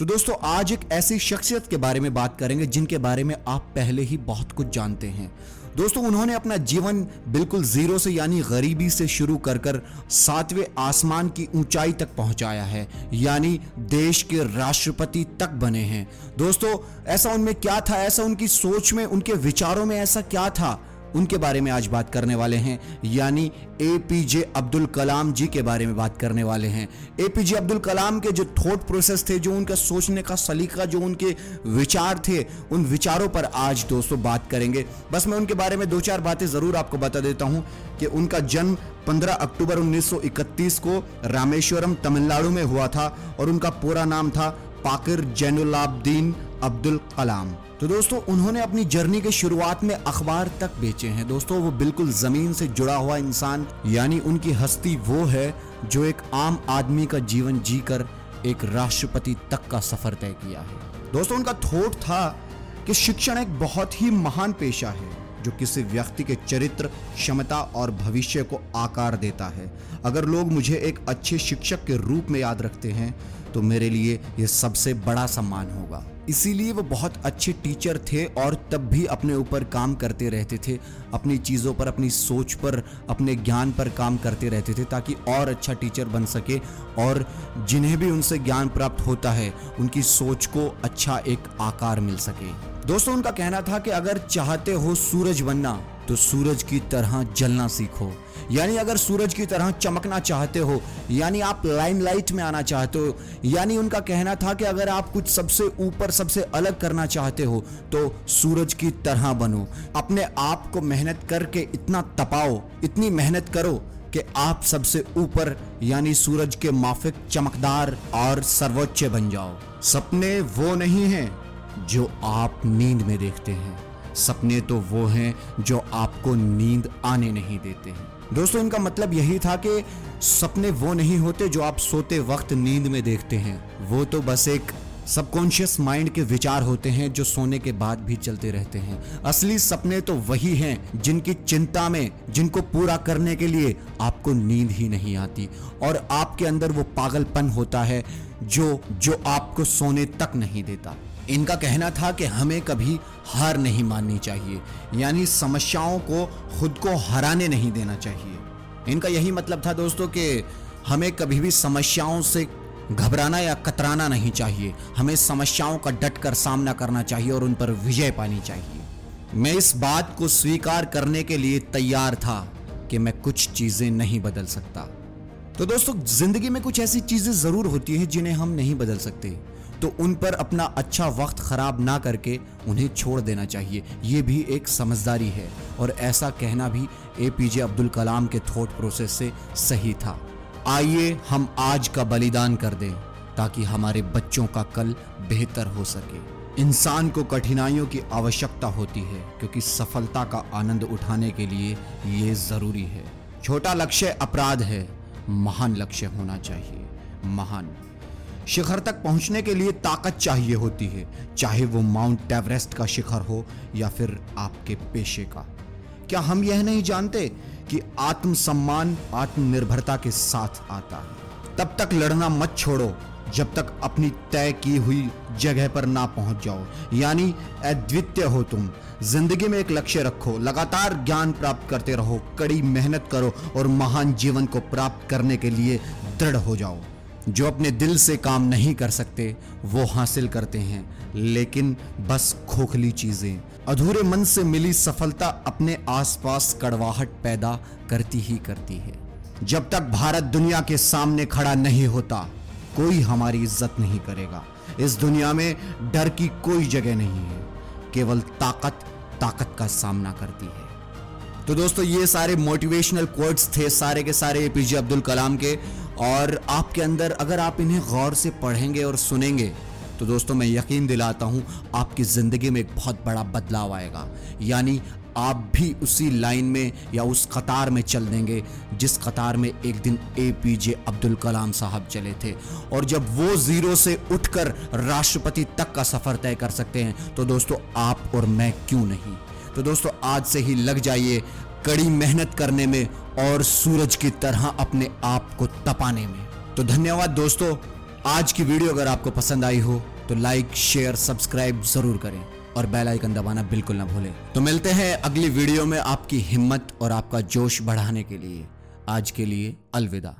तो दोस्तों, आज एक ऐसी शख्सियत के बारे में बात करेंगे जिनके बारे में आप पहले ही बहुत कुछ जानते हैं। दोस्तों, उन्होंने अपना जीवन बिल्कुल ज़ीरो से यानी गरीबी से शुरू कर कर सातवें आसमान की ऊंचाई तक पहुँचाया है, यानी देश के राष्ट्रपति तक बने हैं। दोस्तों, ऐसा उनमें क्या था? ऐसा उनकी सोच में, उनके विचारों में ऐसा क्या था? उनके बारे में आज बात करने वाले हैं। यानी ए पी जे अब्दुल कलाम जी के बारे में बात करने वाले हैं। ए पी जे अब्दुल कलाम के जो थॉट प्रोसेस थे, जो उनका सोचने का सलीका, जो उनके विचार थे, उन विचारों पर आज दोस्तों बात करेंगे। बस मैं उनके बारे में दो चार बातें ज़रूर आपको बता देता हूँ कि उनका जन्म 15 अक्टूबर 1931 को रामेश्वरम, तमिलनाडु में हुआ था और उनका पूरा नाम था पाकिर जैनुलाब्दीन अब्दुल कलाम। तो दोस्तों, उन्होंने अपनी जर्नी के शुरुआत में अखबार तक बेचे हैं। दोस्तों, वो बिल्कुल ज़मीन से जुड़ा हुआ इंसान, यानी उनकी हस्ती वो है जो एक आम आदमी का जीवन जीकर एक राष्ट्रपति तक का सफ़र तय किया है। दोस्तों, उनका थोट था कि शिक्षण एक बहुत ही महान पेशा है। जो किसी व्यक्ति के चरित्र, क्षमता और भविष्य को आकार देता है। अगर लोग मुझे एक अच्छे शिक्षक के रूप में याद रखते हैं तो मेरे लिए यह सबसे बड़ा सम्मान होगा। इसीलिए वो बहुत अच्छे टीचर थे और तब भी अपने ऊपर काम करते रहते थे, अपनी चीज़ों पर, अपनी सोच पर, अपने ज्ञान पर काम करते रहते थे ताकि और अच्छा टीचर बन सके और जिन्हें भी उनसे ज्ञान प्राप्त होता है, उनकी सोच को अच्छा एक आकार मिल सके। दोस्तों, उनका कहना था कि अगर चाहते हो सूरज बनना तो सूरज की तरह जलना सीखो। यानी अगर सूरज की तरह चमकना चाहते हो, यानी आप लाइमलाइट में आना चाहते हो, यानी उनका कहना था कि अगर आप कुछ सबसे ऊपर, सबसे अलग करना चाहते हो तो सूरज की तरह बनो। अपने आप को मेहनत करके इतना तपाओ, इतनी मेहनत करो कि आप सबसे ऊपर, यानी सूरज के माफिक चमकदार और सर्वोच्च बन जाओ। सपने वो नहीं हैं जो आप नींद में देखते हैं। सपने तो वो हैं जो आपको नींद आने नहीं देते हैं। दोस्तों, इनका मतलब यही था कि सपने वो नहीं होते जो आप सोते वक्त नींद में देखते हैं। वो तो बस एक सबकॉन्शियस माइंड के विचार होते हैं जो सोने के बाद भी चलते रहते हैं। असली सपने तो वही हैं जिनकी चिंता में, जिनको पूरा करने के लिए आपको नींद ही नहीं आती। और आपके अंदर वो पागलपन होता है जो जो आपको सोने तक नहीं देता। इनका कहना था कि हमें कभी हार नहीं माननी चाहिए, यानी समस्याओं को खुद को हराने नहीं देना चाहिए। इनका यही मतलब था दोस्तों कि हमें कभी भी समस्याओं से घबराना या कतराना नहीं चाहिए। हमें समस्याओं का डट कर सामना करना चाहिए और उन पर विजय पानी चाहिए। मैं इस बात को स्वीकार करने के लिए तैयार था कि मैं कुछ चीज़ें नहीं बदल सकता। तो दोस्तों, ज़िंदगी में कुछ ऐसी चीज़ें ज़रूर होती हैं जिन्हें हम नहीं बदल सकते। तो उन पर अपना अच्छा वक्त खराब ना करके उन्हें छोड़ देना चाहिए। ये भी एक समझदारी है और ऐसा कहना भी ए पी जे अब्दुल कलाम के थॉट प्रोसेस से सही था। आइए हम आज का बलिदान कर दें ताकि हमारे बच्चों का कल बेहतर हो सके। इंसान को कठिनाइयों की आवश्यकता होती है क्योंकि सफलता का आनंद उठाने के लिए ये ज़रूरी है। छोटा लक्ष्य अपराध है, महान लक्ष्य होना चाहिए, महान। शिखर तक पहुँचने के लिए ताकत चाहिए होती है, चाहे वो माउंट एवरेस्ट का शिखर हो या फिर आपके पेशे का। क्या हम यह नहीं जानते कि आत्मसम्मान, आत्मनिर्भरता के साथ आता है? तब तक लड़ना मत छोड़ो, जब तक अपनी तय की हुई जगह पर ना पहुँच जाओ। यानी अद्वितीय हो तुम। ज़िंदगी में एक लक्ष्य रखो, लगातार ज्ञान प्राप्त करते रहो, कड़ी मेहनत करो और महान जीवन को प्राप्त करने के लिए दृढ़ हो जाओ। जो अपने दिल से काम नहीं कर सकते, वो हासिल करते हैं। लेकिन बस खोखली चीज़ें। अधूरे मन से मिली सफलता अपने आसपास कड़वाहट पैदा करती ही करती है। जब तक भारत दुनिया के सामने खड़ा नहीं होता, कोई हमारी इज़्ज़त नहीं करेगा। इस दुनिया में डर की कोई जगह नहीं है। केवल ताकत ताकत का सामना करती है। तो दोस्तों, ये सारे मोटिवेशनल कोट्स थे सारे के सारे एपीजे अब्दुल कलाम के। और आपके अंदर अगर आप इन्हें गौर से पढ़ेंगे और सुनेंगे तो दोस्तों मैं यकीन दिलाता हूँ, आपकी ज़िंदगी में एक बहुत बड़ा बदलाव आएगा। यानी आप भी उसी लाइन में या उस कतार में चल देंगे, जिस कतार में एक दिन ए पी जे अब्दुल कलाम साहब चले थे। और जब वो ज़ीरो से उठकर राष्ट्रपति तक का सफ़र तय कर सकते हैं तो दोस्तों आप और मैं क्यों नहीं? तो दोस्तों आज से ही लग जाइए, कड़ी मेहनत करने में और सूरज की तरह अपने आप को तपाने में। तो धन्यवाद दोस्तों, आज की वीडियो अगर आपको पसंद आई हो तो लाइक, शेयर, सब्सक्राइब ज़रूर करें और बेल आइकन दबाना बिल्कुल ना भूलें। तो मिलते हैं अगली वीडियो में आपकी हिम्मत और आपका जोश बढ़ाने के लिए। आज के लिए अलविदा।